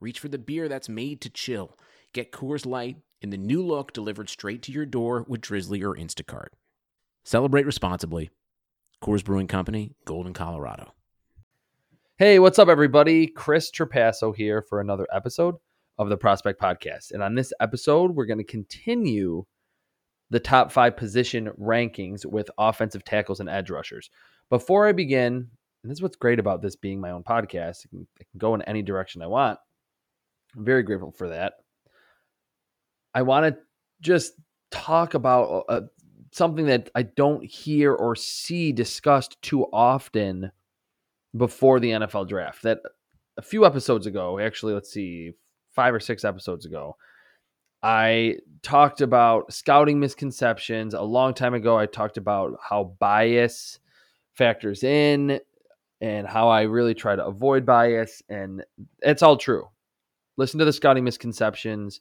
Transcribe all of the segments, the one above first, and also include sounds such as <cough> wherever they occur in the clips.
reach for the beer that's made to chill. Get Coors Light in the new look delivered straight to your door with Drizzly or Instacart. Celebrate responsibly. Coors Brewing Company, Golden, Colorado. Hey, what's up, everybody? Chris Trapasso here for another episode of the Prospect Podcast. And on this episode, we're going to continue the top five position rankings with offensive tackles and edge rushers. Before I begin, and this is what's great about this being my own podcast, I can, I can go in any direction I want. I'm very grateful for that. I want to just talk about uh, something that I don't hear or see discussed too often before the NFL draft. That a few episodes ago, actually, let's see, five or six episodes ago, I talked about scouting misconceptions. A long time ago, I talked about how bias factors in and how I really try to avoid bias. And it's all true. Listen to the scouting misconceptions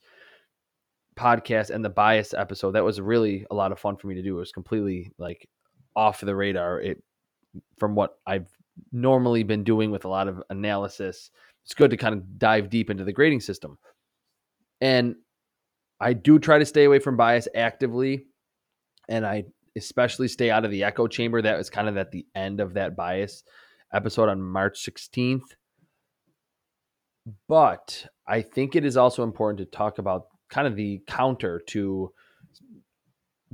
podcast and the bias episode. That was really a lot of fun for me to do. It was completely like off the radar. It from what I've normally been doing with a lot of analysis. It's good to kind of dive deep into the grading system. And I do try to stay away from bias actively. And I especially stay out of the echo chamber. That was kind of at the end of that bias episode on March 16th. But I think it is also important to talk about kind of the counter to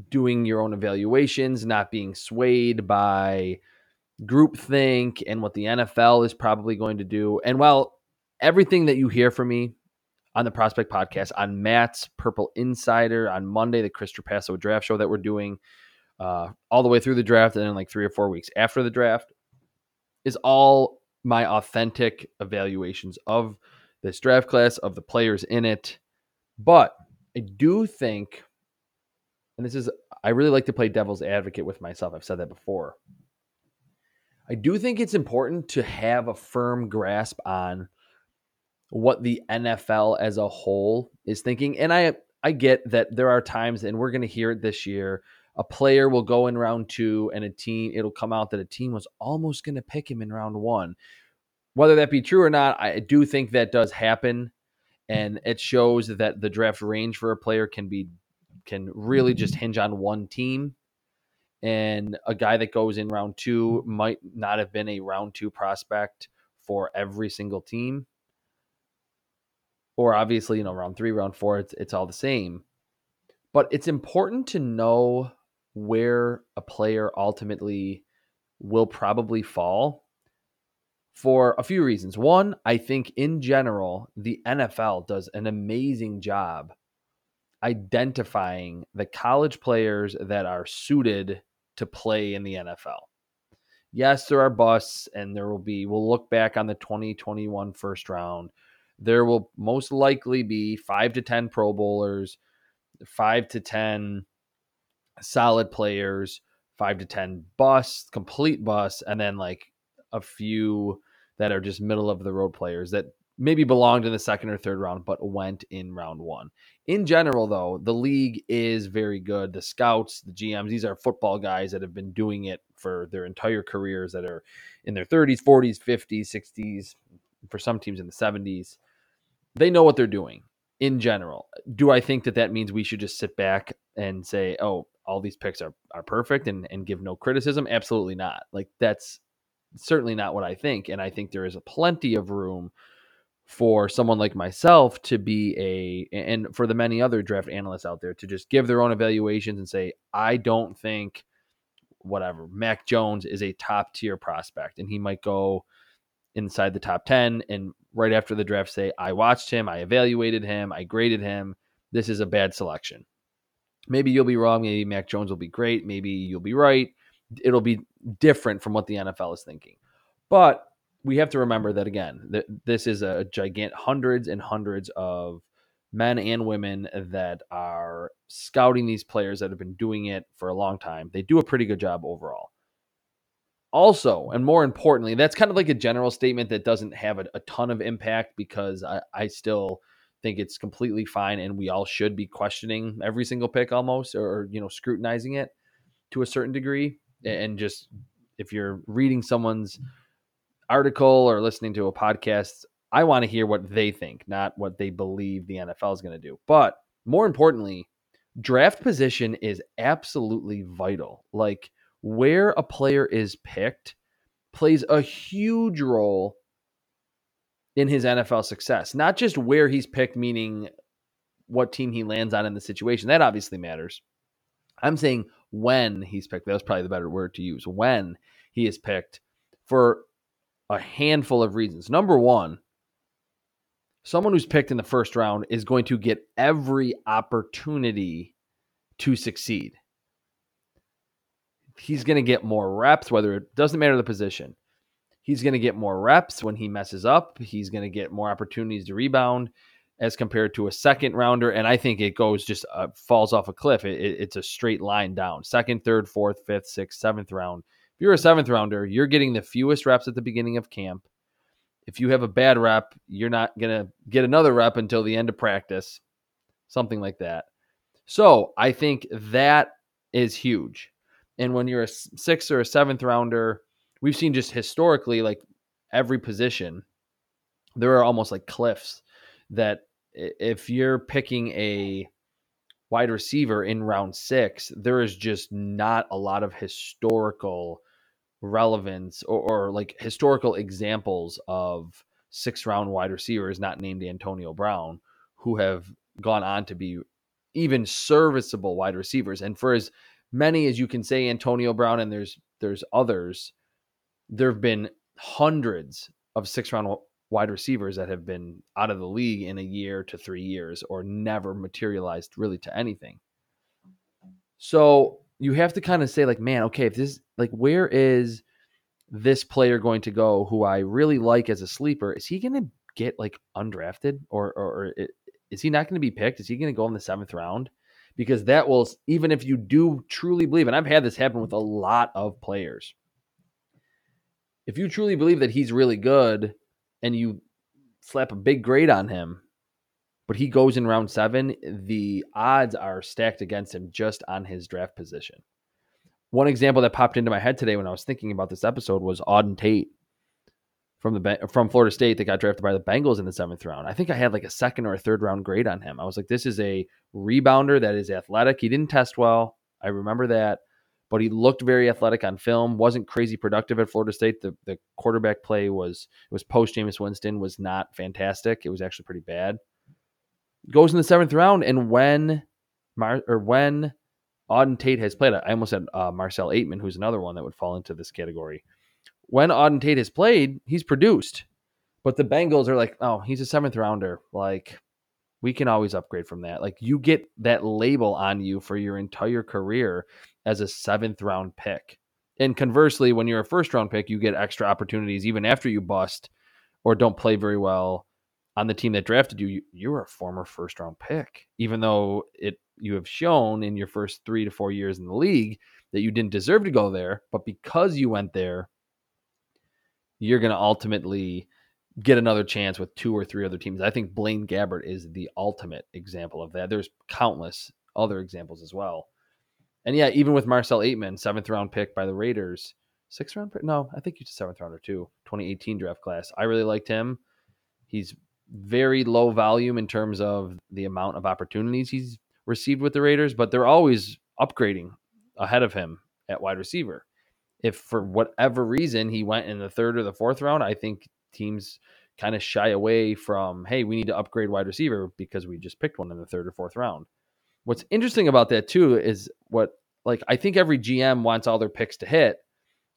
doing your own evaluations, not being swayed by groupthink and what the NFL is probably going to do. And while everything that you hear from me on the Prospect Podcast, on Matt's Purple Insider, on Monday, the Chris Trapasso draft show that we're doing, uh, all the way through the draft, and then like three or four weeks after the draft, is all my authentic evaluations of this draft class, of the players in it. But I do think, and this is, I really like to play devil's advocate with myself. I've said that before. I do think it's important to have a firm grasp on what the NFL as a whole is thinking. And I I get that there are times, and we're going to hear it this year. A player will go in round two, and a team it'll come out that a team was almost going to pick him in round one. Whether that be true or not, I do think that does happen, and it shows that the draft range for a player can be can really just mm-hmm. hinge on one team and a guy that goes in round two might not have been a round two prospect for every single team. Or obviously, you know, round three, round four, it's it's all the same. But it's important to know where a player ultimately will probably fall for a few reasons. One, I think in general, the NFL does an amazing job identifying the college players that are suited to play in the NFL. Yes, there are busts, and there will be, we'll look back on the 2021 first round. There will most likely be five to 10 Pro Bowlers, five to 10 solid players, five to 10 busts, complete busts, and then like a few that are just middle of the road players that maybe belonged in the second or third round, but went in round one. In general, though, the league is very good. The scouts, the GMs, these are football guys that have been doing it for their entire careers that are in their 30s, 40s, 50s, 60s, for some teams in the 70s. They know what they're doing in general. Do I think that that means we should just sit back and say, oh, all these picks are, are perfect and, and give no criticism? Absolutely not. Like, that's certainly not what I think. And I think there is plenty of room for someone like myself to be a and for the many other draft analysts out there to just give their own evaluations and say I don't think whatever Mac Jones is a top tier prospect and he might go inside the top 10 and right after the draft say I watched him, I evaluated him, I graded him. This is a bad selection. Maybe you'll be wrong, maybe Mac Jones will be great, maybe you'll be right. It'll be different from what the NFL is thinking. But we have to remember that again, that this is a gigant hundreds and hundreds of men and women that are scouting these players that have been doing it for a long time. They do a pretty good job overall. Also, and more importantly, that's kind of like a general statement that doesn't have a, a ton of impact because I, I still think it's completely fine and we all should be questioning every single pick almost or, you know, scrutinizing it to a certain degree. And just if you're reading someone's article or listening to a podcast, I want to hear what they think, not what they believe the NFL is going to do. But more importantly, draft position is absolutely vital. Like where a player is picked plays a huge role in his NFL success. Not just where he's picked, meaning what team he lands on in the situation. That obviously matters. I'm saying when he's picked. That was probably the better word to use. When he is picked for a handful of reasons. Number one, someone who's picked in the first round is going to get every opportunity to succeed. He's going to get more reps, whether it doesn't matter the position. He's going to get more reps when he messes up. He's going to get more opportunities to rebound as compared to a second rounder. And I think it goes just uh, falls off a cliff. It, it, it's a straight line down. Second, third, fourth, fifth, sixth, seventh round. If you're a seventh rounder, you're getting the fewest reps at the beginning of camp. If you have a bad rep, you're not going to get another rep until the end of practice, something like that. So I think that is huge. And when you're a sixth or a seventh rounder, we've seen just historically, like every position, there are almost like cliffs that if you're picking a wide receiver in round six, there is just not a lot of historical relevance or, or like historical examples of six round wide receivers not named Antonio Brown who have gone on to be even serviceable wide receivers. And for as many as you can say Antonio Brown and there's there's others, there have been hundreds of six round wide receivers that have been out of the league in a year to three years or never materialized really to anything. So you have to kind of say, like, man, okay, if this, like, where is this player going to go who I really like as a sleeper? Is he going to get like undrafted or, or, or is he not going to be picked? Is he going to go in the seventh round? Because that will, even if you do truly believe, and I've had this happen with a lot of players, if you truly believe that he's really good and you slap a big grade on him, but he goes in round seven, the odds are stacked against him just on his draft position. One example that popped into my head today when I was thinking about this episode was Auden Tate from the from Florida State that got drafted by the Bengals in the seventh round. I think I had like a second or a third round grade on him. I was like, this is a rebounder that is athletic. He didn't test well. I remember that but he looked very athletic on film. wasn't crazy productive at Florida State. The the quarterback play was was post Jameis Winston was not fantastic. It was actually pretty bad. Goes in the seventh round, and when Mar or when Auden Tate has played, I almost said uh, Marcell Ateman, who's another one that would fall into this category. When Auden Tate has played, he's produced, but the Bengals are like, oh, he's a seventh rounder. Like we can always upgrade from that. Like you get that label on you for your entire career as a seventh round pick. And conversely, when you're a first round pick, you get extra opportunities even after you bust or don't play very well on the team that drafted you. You're a former first round pick, even though it you have shown in your first three to four years in the league that you didn't deserve to go there, but because you went there, you're going to ultimately get another chance with two or three other teams. I think Blaine Gabbert is the ultimate example of that. There's countless other examples as well. And yeah, even with Marcell Ateman, seventh round pick by the Raiders, sixth round pick. No, I think he's a seventh rounder too. 2018 draft class. I really liked him. He's very low volume in terms of the amount of opportunities he's received with the Raiders, but they're always upgrading ahead of him at wide receiver. If for whatever reason he went in the third or the fourth round, I think teams kind of shy away from, hey, we need to upgrade wide receiver because we just picked one in the third or fourth round. What's interesting about that too is what like I think every GM wants all their picks to hit,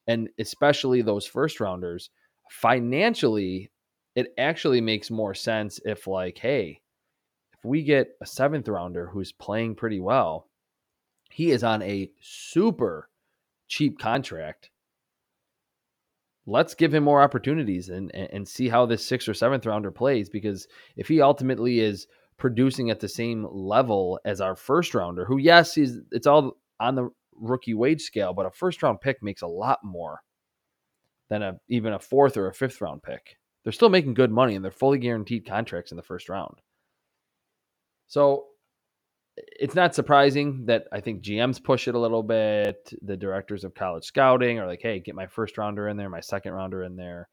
and especially those first rounders. Financially, it actually makes more sense if like, hey, if we get a seventh rounder who's playing pretty well, he is on a super cheap contract. let's give him more opportunities and, and see how this sixth or seventh rounder plays. Because if he ultimately is producing at the same level as our first rounder, who yes, is it's all on the rookie wage scale, but a first round pick makes a lot more than a even a fourth or a fifth round pick. They're still making good money and they're fully guaranteed contracts in the first round. So it's not surprising that I think GMs push it a little bit. The directors of college scouting are like, hey, get my first rounder in there, my second rounder in there.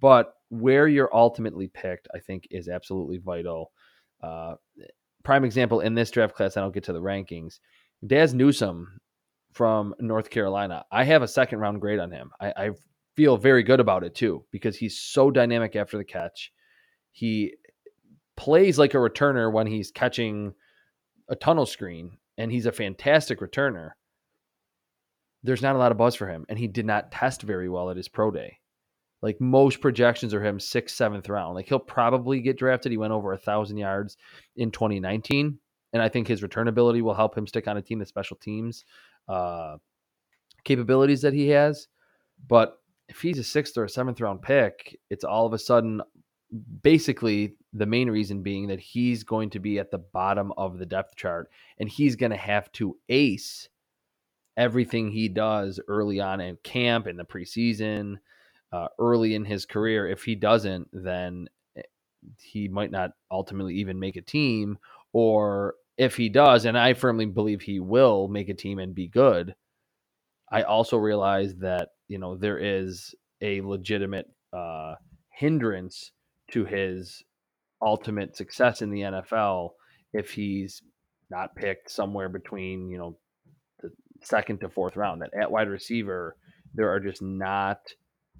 But where you're ultimately picked, I think, is absolutely vital. Uh, prime example in this draft class, I don't get to the rankings. Dazz Newsome from North Carolina. I have a second round grade on him. I, I feel very good about it too because he's so dynamic after the catch. He plays like a returner when he's catching a tunnel screen, and he's a fantastic returner. There's not a lot of buzz for him, and he did not test very well at his pro day. Like most projections are him sixth, seventh round. Like he'll probably get drafted. He went over a thousand yards in 2019, and I think his return ability will help him stick on a team. The special teams uh, capabilities that he has, but if he's a sixth or a seventh round pick, it's all of a sudden basically the main reason being that he's going to be at the bottom of the depth chart and he's going to have to ace everything he does early on in camp in the preseason uh, early in his career. If he doesn't then eh, he might not ultimately even make a team or if he does and i firmly believe he will make a team and be good i also realize that you know there is a legitimate uh, hindrance to his ultimate success in the NFL if he's not picked somewhere between, you know, the second to fourth round. That at wide receiver, there are just not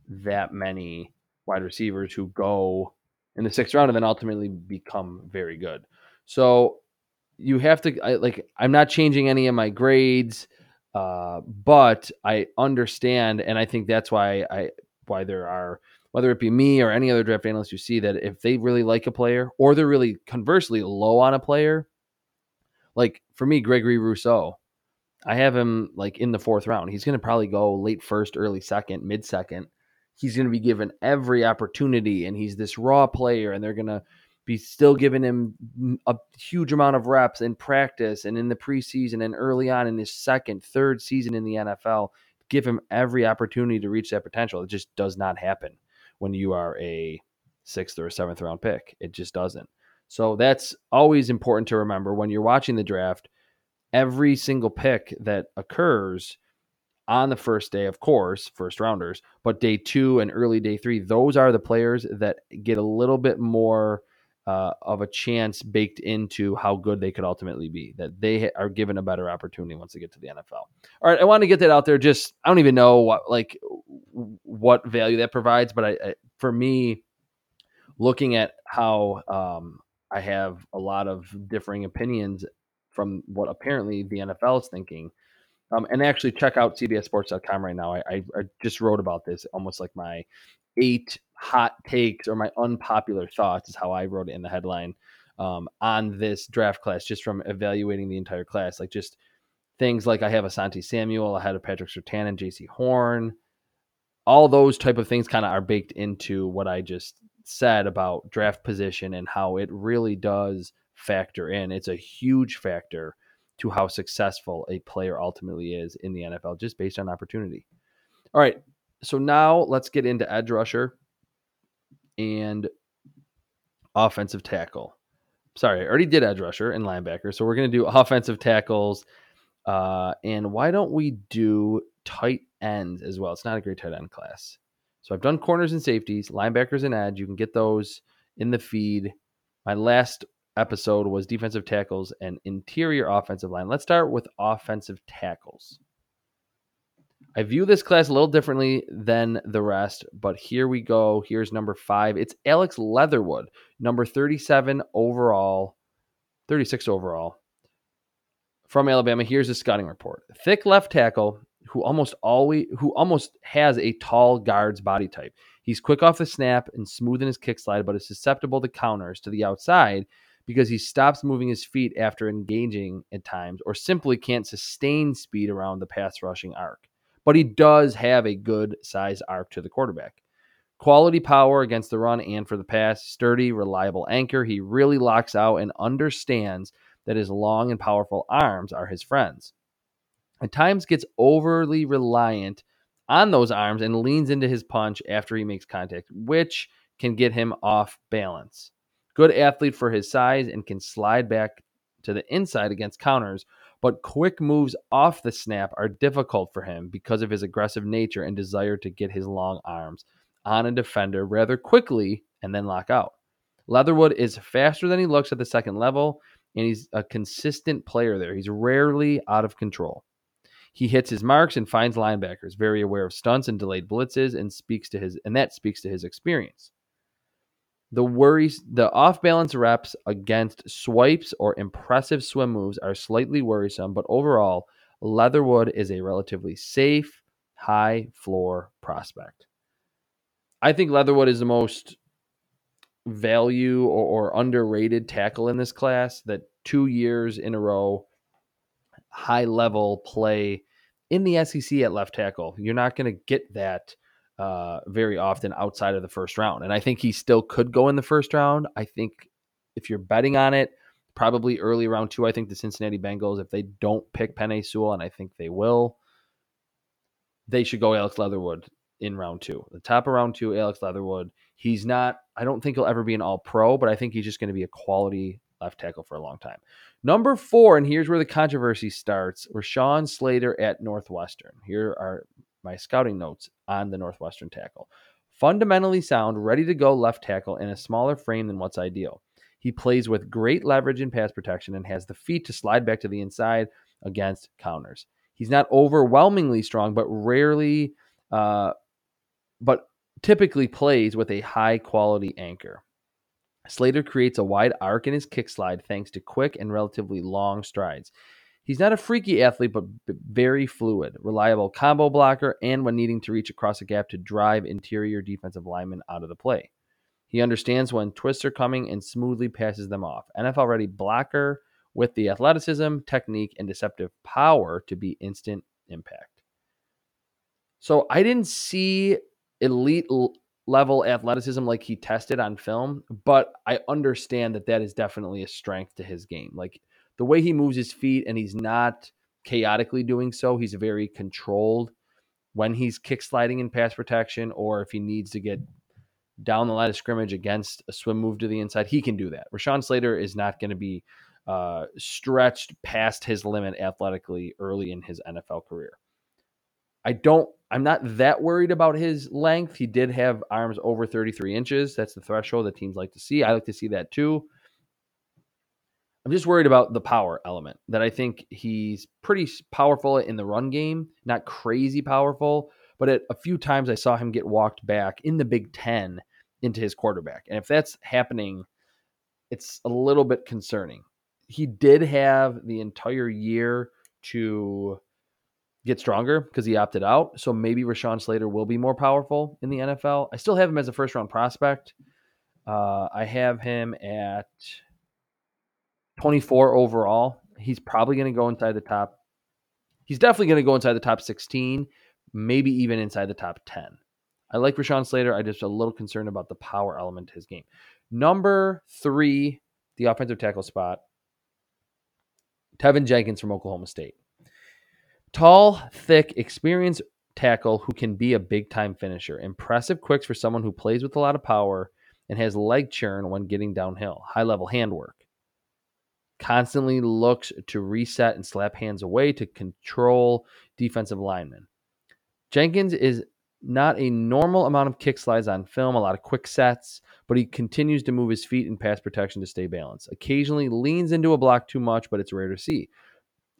that many wide receivers who go in the sixth round and then ultimately become very good. So you have to I, like I'm not changing any of my grades, uh, but I understand, and I think that's why I why there are whether it be me or any other draft analyst you see that if they really like a player or they're really conversely low on a player, like for me, Gregory Rousseau, I have him like in the fourth round. He's going to probably go late first, early second, mid second. He's going to be given every opportunity, and he's this raw player, and they're going to be still giving him a huge amount of reps in practice and in the preseason and early on in his second, third season in the NFL. Give him every opportunity to reach that potential. It just does not happen when you are a sixth or a seventh round pick. It just doesn't. So that's always important to remember when you're watching the draft. Every single pick that occurs on the first day, of course, first rounders, but day two and early day three, those are the players that get a little bit more uh, of a chance baked into how good they could ultimately be. That they are given a better opportunity once they get to the NFL. All right, I want to get that out there. Just I don't even know what like what value that provides. But I, I for me, looking at how um, I have a lot of differing opinions from what apparently the NFL is thinking. Um, and actually, check out CBSSports.com right now. I, I, I just wrote about this, almost like my eight hot takes or my unpopular thoughts is how I wrote it in the headline um, on this draft class, just from evaluating the entire class. Like just things like I have Asante Samuel ahead of Patrick Surtain and Jaycee Horn all those type of things kind of are baked into what I just said about draft position and how it really does factor in. It's a huge factor to how successful a player ultimately is in the NFL just based on opportunity. All right. So now let's get into edge rusher and offensive tackle. Sorry, I already did edge rusher and linebacker. So we're going to do <laughs> offensive tackles. Uh, and why don't we do tight ends as well. It's not a great tight end class. So I've done corners and safeties, linebackers and edge. You can get those in the feed. My last episode was defensive tackles and interior offensive line. Let's start with offensive tackles. I view this class a little differently than the rest, but here we go. Here's number five. It's Alex Leatherwood, number 37 overall, 36 overall from Alabama. Here's a scouting report. Thick left tackle, who almost always who almost has a tall guard's body type. He's quick off the snap and smooth in his kick slide, but is susceptible to counters to the outside because he stops moving his feet after engaging at times or simply can't sustain speed around the pass rushing arc. but he does have a good size arc to the quarterback. Quality power against the run and for the pass, sturdy, reliable anchor. He really locks out and understands that his long and powerful arms are his friends. At times gets overly reliant on those arms and leans into his punch after he makes contact, which can get him off balance. Good athlete for his size and can slide back to the inside against counters, but quick moves off the snap are difficult for him because of his aggressive nature and desire to get his long arms on a defender rather quickly and then lock out. Leatherwood is faster than he looks at the second level, and he's a consistent player there. He's rarely out of control. He hits his marks and finds linebackers, very aware of stunts and delayed blitzes, and speaks to his and that speaks to his experience. The worries the off balance reps against swipes or impressive swim moves are slightly worrisome, but overall, Leatherwood is a relatively safe, high floor prospect. I think Leatherwood is the most value or, or, underrated tackle in this class. That two years in a row, high level play in the SEC at left tackle. You're not going to get that uh, very often outside of the first round. And I think he still could go in the first round. I think if you're betting on it, probably early round two. I think the Cincinnati Bengals, if they don't pick Penei Sewell, and I think they will, they should go Alex Leatherwood in round two. The top of round two, Alex Leatherwood. He's not, I don't think he'll ever be an all pro, but I think he's just going to be a quality left tackle for a long time. Number four, and here's where the controversy starts Rashawn Slater at Northwestern. Here are my scouting notes on the Northwestern tackle. Fundamentally sound, ready to go left tackle in a smaller frame than what's ideal. He plays with great leverage and pass protection and has the feet to slide back to the inside against counters. He's not overwhelmingly strong, but rarely uh, but typically plays with a high quality anchor. Slater creates a wide arc in his kick slide thanks to quick and relatively long strides. He's not a freaky athlete, but very fluid, reliable combo blocker, and when needing to reach across a gap to drive interior defensive linemen out of the play. He understands when twists are coming and smoothly passes them off. NFL ready blocker with the athleticism, technique, and deceptive power to be instant impact. So I didn't see elite level athleticism like he tested on film, but I understand that that is definitely a strength to his game. Like the way he moves his feet and he's not chaotically doing so, he's very controlled when he's kick sliding in pass protection or if he needs to get down the line of scrimmage against a swim move to the inside, he can do that. Rashawn Slater is not going to be uh, stretched past his limit athletically early in his NFL career. I don't I'm not that worried about his length. He did have arms over 33 inches. That's the threshold that teams like to see. I like to see that too. I'm just worried about the power element that I think he's pretty powerful in the run game, not crazy powerful, but at a few times I saw him get walked back in the Big Ten into his quarterback. And if that's happening, it's a little bit concerning. He did have the entire year to get stronger because he opted out. So maybe Rashawn Slater will be more powerful in the NFL. I still have him as a first round prospect. Uh, I have him at 24 overall. He's probably going to go inside the top. He's definitely going to go inside the top 16, maybe even inside the top 10. I like Rashawn Slater. I just a little concerned about the power element to his game. Number three, the offensive tackle spot. Teven Jenkins from Oklahoma State. Tall, thick, experienced tackle who can be a big time finisher. Impressive quicks for someone who plays with a lot of power and has leg churn when getting downhill. High level handwork. Constantly looks to reset and slap hands away to control defensive linemen. Jenkins is not a normal amount of kick slides on film, a lot of quick sets, but he continues to move his feet in pass protection to stay balanced. Occasionally leans into a block too much, but it's rare to see.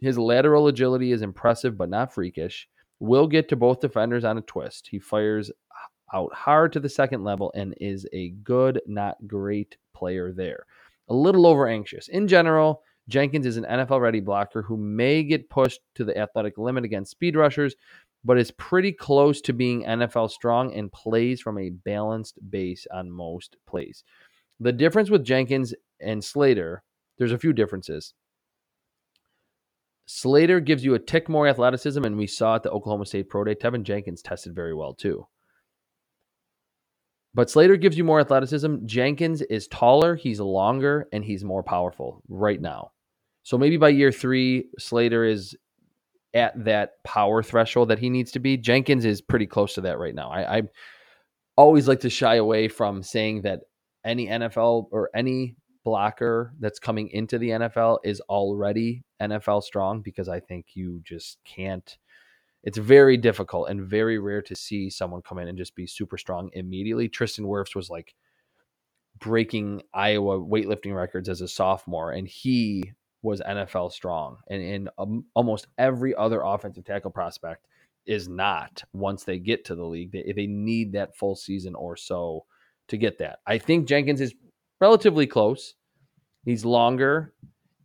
His lateral agility is impressive but not freakish. Will get to both defenders on a twist. He fires out hard to the second level and is a good, not great player there. A little over anxious. In general, Jenkins is an NFL ready blocker who may get pushed to the athletic limit against speed rushers, but is pretty close to being NFL strong and plays from a balanced base on most plays. The difference with Jenkins and Slater, there's a few differences. Slater gives you a tick more athleticism, and we saw at the Oklahoma State Pro Day, Teven Jenkins tested very well too. But Slater gives you more athleticism. Jenkins is taller, he's longer, and he's more powerful right now. So maybe by year three, Slater is at that power threshold that he needs to be. Jenkins is pretty close to that right now. I, I always like to shy away from saying that any NFL or any blocker that's coming into the NFL is already NFL strong because I think you just can't. It's very difficult and very rare to see someone come in and just be super strong immediately. Tristan Wirfs was like breaking Iowa weightlifting records as a sophomore, and he was NFL strong. And in um, almost every other offensive tackle prospect is not once they get to the league. They, they need that full season or so to get that. I think Jenkins is relatively close. He's longer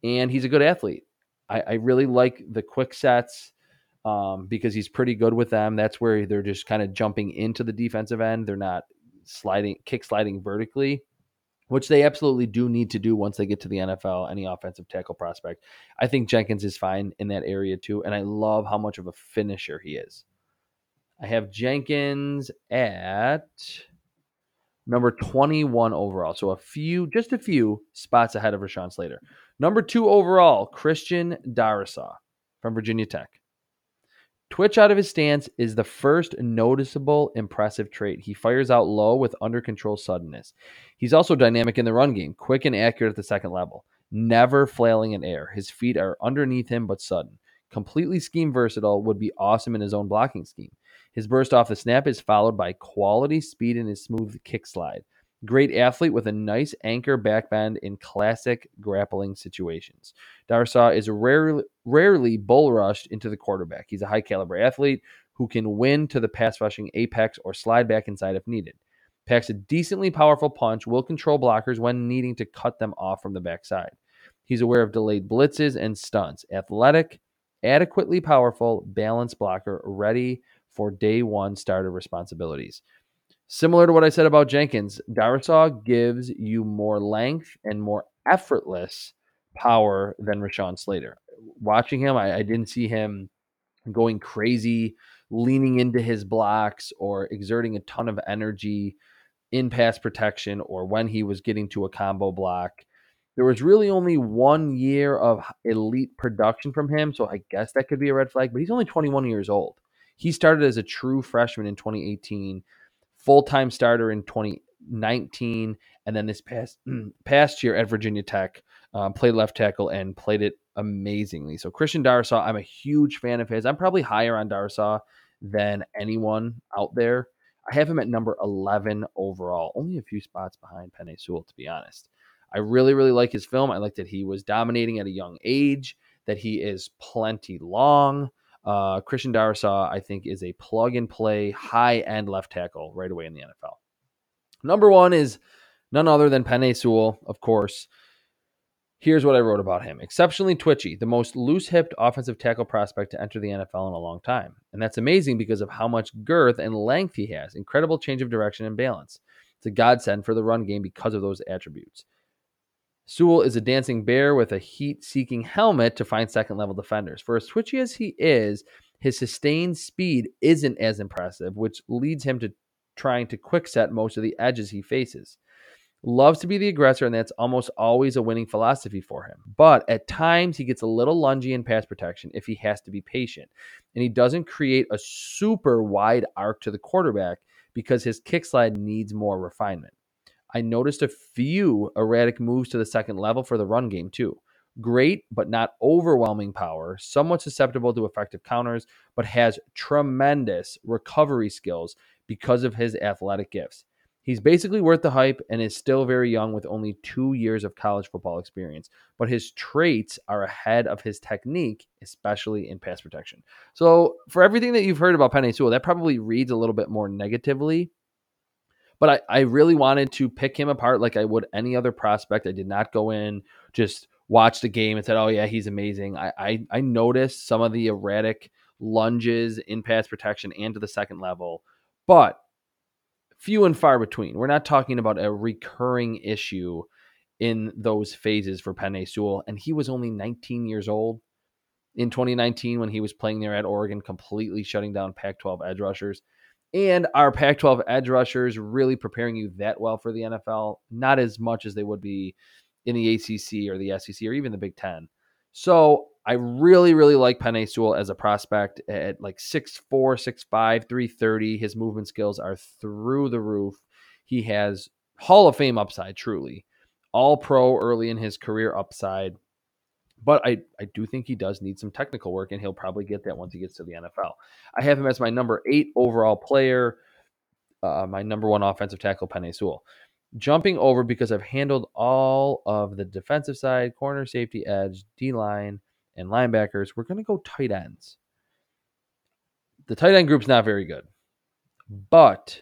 and he's a good athlete. I, I really like the quick sets um, because he's pretty good with them. That's where they're just kind of jumping into the defensive end. They're not sliding, kick sliding vertically, which they absolutely do need to do once they get to the NFL, any offensive tackle prospect. I think Jenkins is fine in that area too. And I love how much of a finisher he is. I have Jenkins at number 21 overall. So a few, just a few spots ahead of Rashawn Slater. Number two overall, Christian Darrisaw from Virginia Tech. Twitch out of his stance is the first noticeable impressive trait. He fires out low with under control suddenness. He's also dynamic in the run game, quick and accurate at the second level, never flailing in air. His feet are underneath him but sudden. Completely scheme versatile, would be awesome in his own blocking scheme. His burst off the snap is followed by quality speed in his smooth kick slide. Great athlete with a nice anchor backbend in classic grappling situations. Darrisaw is rarely, rarely bull rushed into the quarterback. He's a high caliber athlete who can win to the pass rushing apex or slide back inside if needed. Packs a decently powerful punch, will control blockers when needing to cut them off from the backside. He's aware of delayed blitzes and stunts. Athletic, adequately powerful, balanced blocker, ready for day one starter responsibilities. Similar to what I said about Jenkins, Darrisaw gives you more length and more effortless power than Rashawn Slater. Watching him, I, I didn't see him going crazy, leaning into his blocks, or exerting a ton of energy in pass protection or when he was getting to a combo block. There was really only one year of elite production from him, so I guess that could be a red flag, but he's only 21 years old. He started as a true freshman in 2018, full time starter in 2019, and then this past <clears throat> past year at Virginia Tech, um, played left tackle and played it amazingly. So Christian Darrisaw, I'm a huge fan of his. I'm probably higher on Darrisaw than anyone out there. I have him at number 11 overall, only a few spots behind Penei Sewell, to be honest. I really, really like his film. I like that he was dominating at a young age, that he is plenty long. Uh, Christian Darrisaw, I think, is a plug and play high end left tackle right away in the NFL. Number one is none other than Penei Sewell, of course. Here's what I wrote about him exceptionally twitchy, the most loose hipped offensive tackle prospect to enter the NFL in a long time. And that's amazing because of how much girth and length he has. Incredible change of direction and balance. It's a godsend for the run game because of those attributes. Sewell is a dancing bear with a heat seeking helmet to find second level defenders. For as twitchy as he is, his sustained speed isn't as impressive, which leads him to trying to quickset most of the edges he faces. Loves to be the aggressor, and that's almost always a winning philosophy for him. But at times, he gets a little lungy in pass protection if he has to be patient. And he doesn't create a super wide arc to the quarterback because his kick slide needs more refinement. I noticed a few erratic moves to the second level for the run game, too. Great, but not overwhelming power, somewhat susceptible to effective counters, but has tremendous recovery skills because of his athletic gifts. He's basically worth the hype and is still very young with only two years of college football experience, but his traits are ahead of his technique, especially in pass protection. So, for everything that you've heard about Penei Sewell, that probably reads a little bit more negatively but I, I really wanted to pick him apart like I would any other prospect. I did not go in, just watch the game and said, oh, yeah, he's amazing. I, I, I noticed some of the erratic lunges in pass protection and to the second level, but few and far between. We're not talking about a recurring issue in those phases for Penei Sewell, and he was only 19 years old. in 2019 when he was playing there at Oregon, completely shutting down Pac 12 edge rushers. And our Pac 12 edge rushers really preparing you that well for the NFL? Not as much as they would be in the ACC or the SEC or even the Big Ten. So I really, really like Penei Sewell as a prospect at like 6'4, 6'5, 330. His movement skills are through the roof. He has Hall of Fame upside, truly. All pro early in his career upside. But I, I do think he does need some technical work, and he'll probably get that once he gets to the NFL. I have him as my number eight overall player, uh, my number one offensive tackle, Penei Sewell. Jumping over because I've handled all of the defensive side, corner, safety, edge, D line, and linebackers. We're going to go tight ends. The tight end group's not very good, but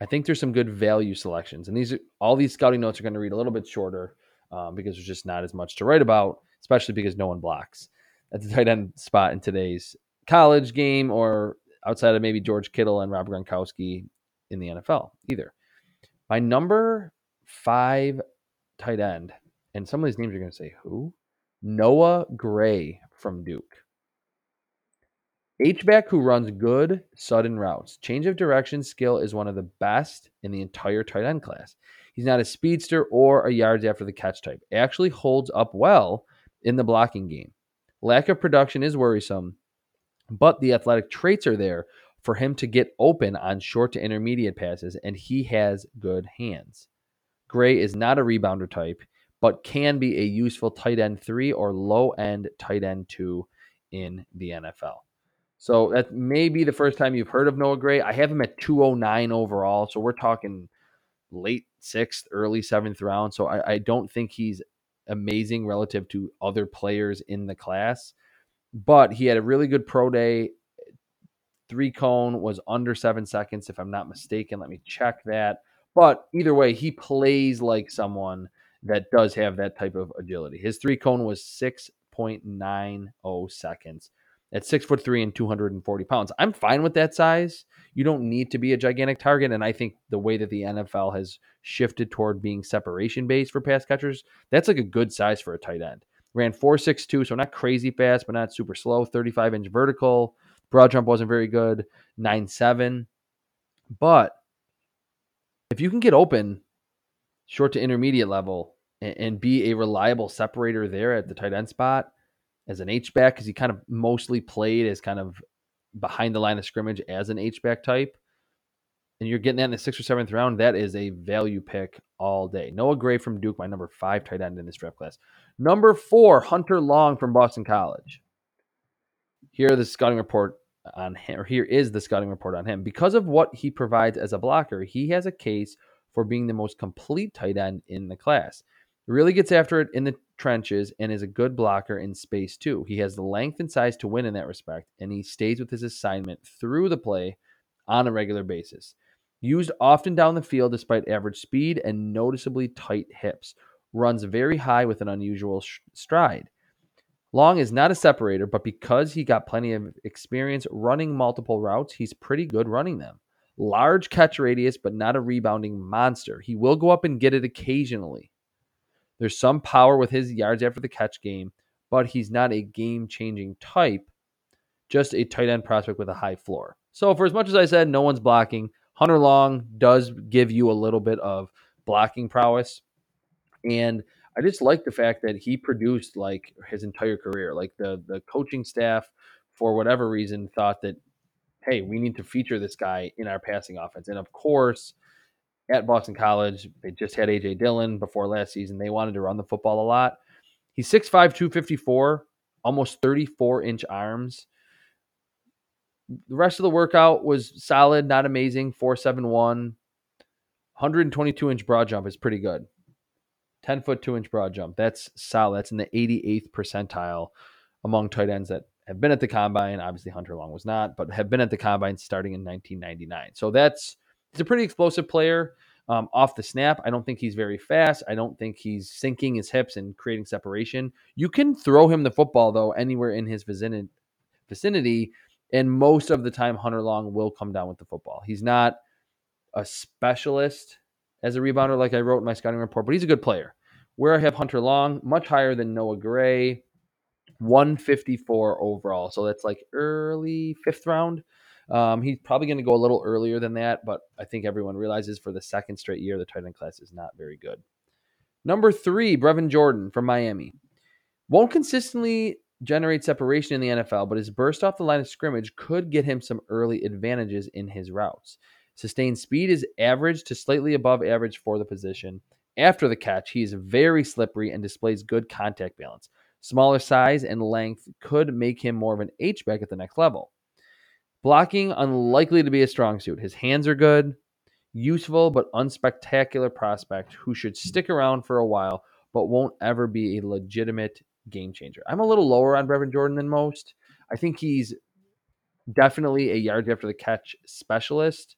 I think there's some good value selections. And these all these scouting notes are going to read a little bit shorter um, because there's just not as much to write about, especially because no one blocks at the <laughs> tight end spot in today's college game or outside of maybe George Kittle and Rob Gronkowski in the NFL either. My number five tight end, and some of these names are going to say who? Noah Gray from Duke. H-back who runs good, sudden routes. Change of direction skill is one of the best in the entire tight end class. He's not a speedster or a yards after the catch type. Actually holds up well in the blocking game. Lack of production is worrisome, but the athletic traits are there for him to get open on short to intermediate passes, and he has good hands. Gray is not a rebounder type, but can be a useful tight end three or low end tight end two in the NFL. So that may be the first time you've heard of Noah Gray. I have him at 209 overall. So we're talking late sixth, early seventh round. So I, I don't think he's amazing relative to other players in the class. But he had a really good pro day. Three cone was under seven seconds, if I'm not mistaken. Let me check that. But either way, he plays like someone that does have that type of agility. His three cone was 6.90 seconds at six foot three and 240 pounds. I'm fine with that size. You don't need to be a gigantic target. And I think the way that the NFL has shifted toward being separation based for pass catchers, that's like a good size for a tight end. Ran 4.62, so not crazy fast, but not super slow. 35 inch vertical. Broad jump wasn't very good. 9.7. But if you can get open short to intermediate level and, and be a reliable separator there at the tight end spot as an H back, because he kind of mostly played as kind of behind the line of scrimmage as an H back type, and you're getting that in the sixth or seventh round, that is a value pick all day. Noah Gray from Duke, my number five tight end in this draft class. Number four, Hunter Long from Boston College. Here the scouting report on him, or here is the scouting report on him. Because of what he provides as a blocker, he has a case for being the most complete tight end in the class. Really gets after it in the trenches and is a good blocker in space too. He has the length and size to win in that respect, and he stays with his assignment through the play on a regular basis. Used often down the field despite average speed and noticeably tight hips. Runs very high with an unusual sh- stride. Long is not a separator, but because he got plenty of experience running multiple routes, he's pretty good running them. Large catch radius, but not a rebounding monster. He will go up and get it occasionally. There's some power with his yards after the catch game, but he's not a game changing type, just a tight end prospect with a high floor. So, for as much as I said, no one's blocking, Hunter Long does give you a little bit of blocking prowess. And I just like the fact that he produced like his entire career. Like the the coaching staff, for whatever reason, thought that hey, we need to feature this guy in our passing offense. And of course, at Boston College, they just had AJ Dillon before last season. They wanted to run the football a lot. He's 6'5, 254, almost 34 inch arms. The rest of the workout was solid, not amazing. 471, 122 inch broad jump is pretty good. 10 foot 2 inch broad jump. That's solid. That's in the 88th percentile among tight ends that have been at the combine. Obviously, Hunter Long was not, but have been at the combine starting in 1999. So that's he's a pretty explosive player um, off the snap. I don't think he's very fast. I don't think he's sinking his hips and creating separation. You can throw him the football though anywhere in his vicinity, vicinity, and most of the time Hunter Long will come down with the football. He's not a specialist as a rebounder like I wrote in my scouting report, but he's a good player. Where I have Hunter Long, much higher than Noah Gray, 154 overall. So that's like early fifth round. Um, he's probably going to go a little earlier than that, but I think everyone realizes for the second straight year, the tight end class is not very good. Number three, Brevin Jordan from Miami. Won't consistently generate separation in the NFL, but his burst off the line of scrimmage could get him some early advantages in his routes. Sustained speed is average to slightly above average for the position. After the catch, he is very slippery and displays good contact balance. Smaller size and length could make him more of an H-back at the next level. Blocking unlikely to be a strong suit. His hands are good, useful but unspectacular prospect who should stick around for a while but won't ever be a legitimate game changer. I'm a little lower on Brevin Jordan than most. I think he's definitely a yards after the catch specialist,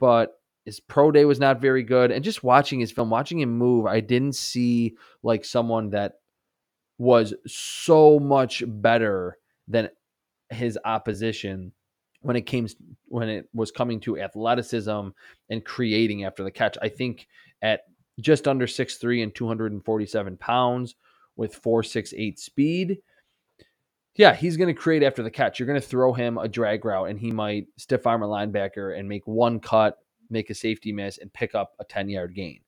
but his pro day was not very good. And just watching his film, watching him move, I didn't see like someone that was so much better than his opposition when it came when it was coming to athleticism and creating after the catch. I think at just under 6'3 and 247 pounds with 468 speed. Yeah, he's going to create after the catch. You're going to throw him a drag route and he might stiff arm a linebacker and make one cut, make a safety miss, and pick up a 10 yard gain.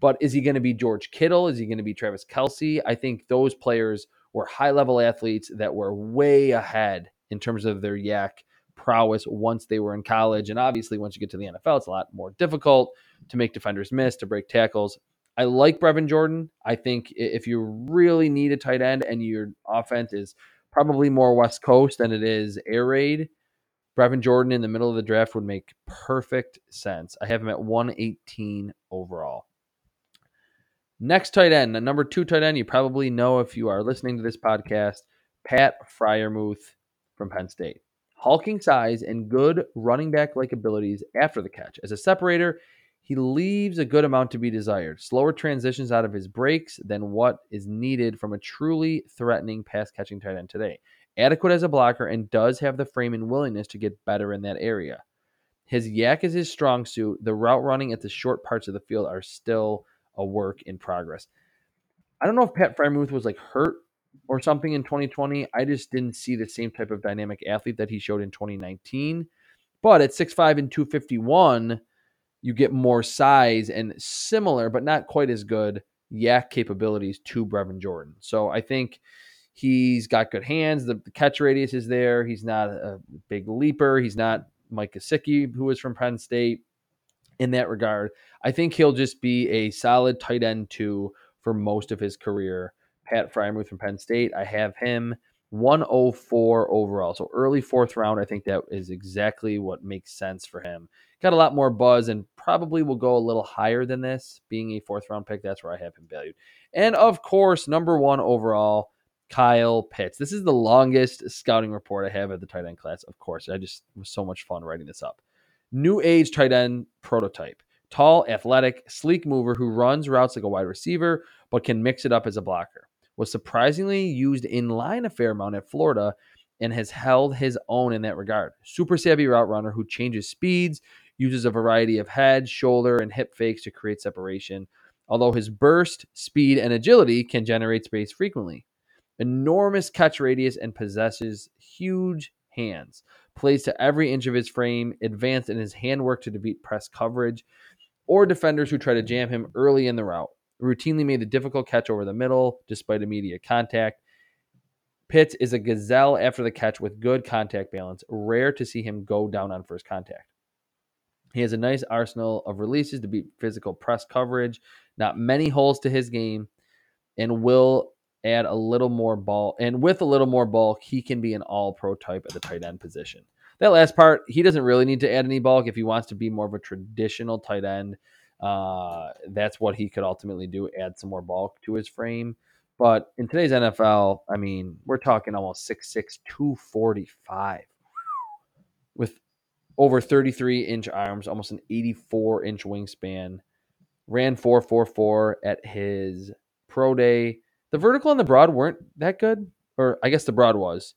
But is he going to be George Kittle? Is he going to be Travis Kelce? I think those players were high level athletes that were way ahead in terms of their YAC prowess once they were in college. And obviously, once you get to the NFL, it's a lot more difficult to make defenders miss, to break tackles. I like Brevin Jordan. I think if you really need a tight end and your offense is probably more West Coast than it is air raid, Brevin Jordan in the middle of the draft would make perfect sense. I have him at 118 overall. Next tight end, the number two tight end, you probably know if you are listening to this podcast, Pat Freiermuth from Penn State hulking size, and good running back like abilities after the catch. As a separator, he leaves a good amount to be desired. Slower transitions out of his breaks than what is needed from a truly threatening pass catching tight end today. Adequate as a blocker and does have the frame and willingness to get better in that area. His YAC is his strong suit. The route running at the short parts of the field are still a work in progress. I don't know if Pat Freiermuth was like hurt or something in 2020. I just didn't see the same type of dynamic athlete that he showed in 2019. But at 6'5 and 251, you get more size and similar, but not quite as good YAC capabilities to Brevin Jordan. So I think he's got good hands. The, the catch radius is there. He's not a big leaper. He's not Mike Gesicki, who is from Penn State in that regard. I think he'll just be a solid tight end two for most of his career. Pat Freiermuth from Penn State. I have him 104 overall. So early fourth round, I think that is exactly what makes sense for him. Got a lot more buzz and probably will go a little higher than this, being a fourth round pick. That's where I have him valued. And of course, number one overall, Kyle Pitts. This is the longest scouting report I have at the tight end class, of course. I just was so much fun writing this up. New age tight end prototype. Tall, athletic, sleek mover who runs routes like a wide receiver, but can mix it up as a blocker was surprisingly used in line a fair amount at Florida and has held his own in that regard. Super savvy route runner who changes speeds, uses a variety of head, shoulder, and hip fakes to create separation. Although his burst, speed, and agility can generate space frequently. Enormous catch radius and possesses huge hands. Plays to every inch of his frame, advanced in his handwork to defeat press coverage or defenders who try to jam him early in the route routinely made a difficult catch over the middle despite immediate contact. Pitts is a gazelle after the catch with good contact balance. Rare to see him go down on first contact. He has a nice arsenal of releases to beat physical press coverage. Not many holes to his game, and will add a little more ball. And with a little more bulk, he can be an all pro type at the tight end position. That last part, he doesn't really need to add any bulk if he wants to be more of a traditional tight end uh, that's what he could ultimately do, add some more bulk to his frame. But in today's NFL, I mean, we're talking almost 6'6, 245 with over 33 inch arms, almost an 84 inch wingspan. Ran 444 at his pro day. The vertical and the broad weren't that good, or I guess the broad was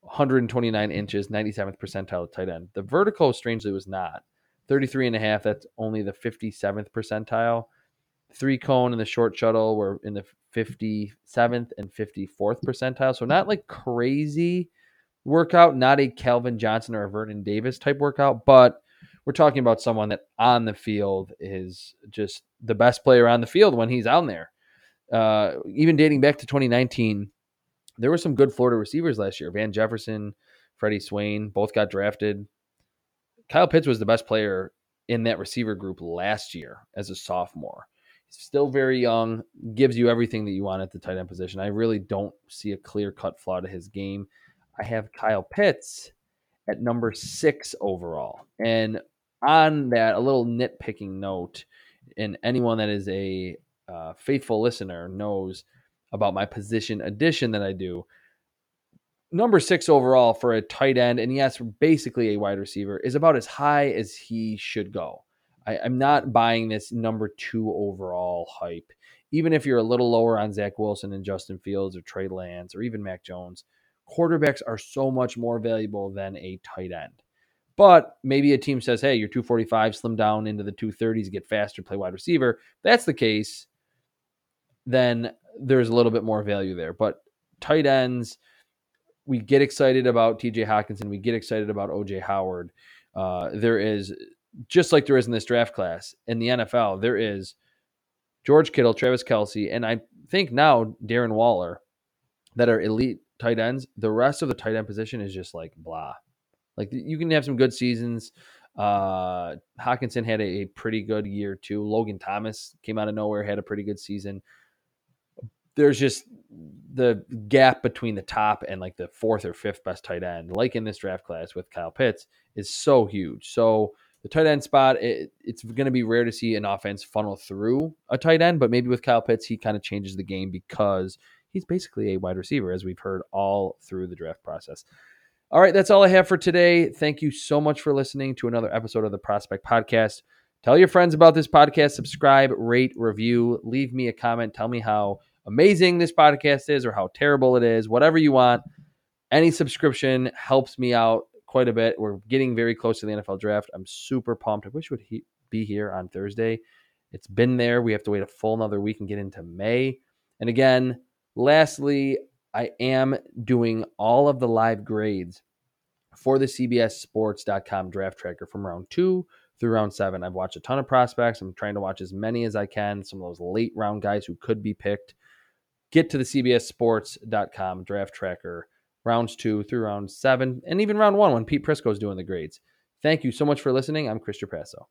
129 inches, 97th percentile tight end. The vertical, strangely, was not. 33 and a half, that's only the 57th percentile. Three cone and the short shuttle were in the 57th and 54th percentile. So not like crazy workout, not a Calvin Johnson or a Vernon Davis type workout, but we're talking about someone that on the field is just the best player on the field when he's on there. Uh, even dating back to 2019, there were some good Florida receivers last year. Van Jefferson, Freddie Swain, both got drafted. Kyle Pitts was the best player in that receiver group last year as a sophomore. He's still very young, gives you everything that you want at the tight end position. I really don't see a clear cut flaw to his game. I have Kyle Pitts at number six overall. And on that, a little nitpicking note, and anyone that is a uh, faithful listener knows about my position addition that I do. Number six overall for a tight end, and yes, basically a wide receiver, is about as high as he should go. I, am not buying this number two overall hype. Even if you're a little lower on Zach Wilson and Justin Fields or Trey Lance or even Mac Jones, quarterbacks are so much more valuable than a tight end. But maybe a team says, hey, you're 245, slim down into the 230s, get faster, play wide receiver. If that's the case, then there's a little bit more value there. But tight ends, we get excited about TJ Hockenson. We get excited about OJ Howard. Uh, there is, just like there is in this draft class, in the NFL, there is George Kittle, Travis Kelce, and I think now Darren Waller that are elite tight ends. The rest of the tight end position is just like blah. Like you can have some good seasons. Uh, Hockenson had a, a pretty good year too. Logan Thomas came out of nowhere, had a pretty good season there's just the gap between the top and like the fourth or fifth best tight end, like in this draft class with Kyle Pitts, is so huge. So the tight end spot, it, it's going to be rare to see an offense funnel through a tight end, but maybe with Kyle Pitts, he kind of changes the game because he's basically a wide receiver, as we've heard all through the draft process. All right, that's all I have for today. Thank you so much for listening to another episode of the Prospect Podcast. Tell your friends about this podcast, subscribe, rate, review, leave me a comment, tell me how amazing this podcast is or how terrible it is, whatever you want. Any subscription helps me out quite a bit. We're getting very close to the NFL draft. I'm super pumped. I wish would he- be here on Thursday. It's been there. We have to wait a full another week and get into May. And again, lastly, I am doing all of the live grades for the CBSSports.com draft tracker from round two through round seven. I've watched a ton of prospects. I'm trying to watch as many as I can. Some of those late round guys who could be picked get to the CBSSports.com draft tracker, rounds two through round seven, and even round one when Pete Prisco is doing the grades. Thank you so much for listening. I'm Chris Trapasso.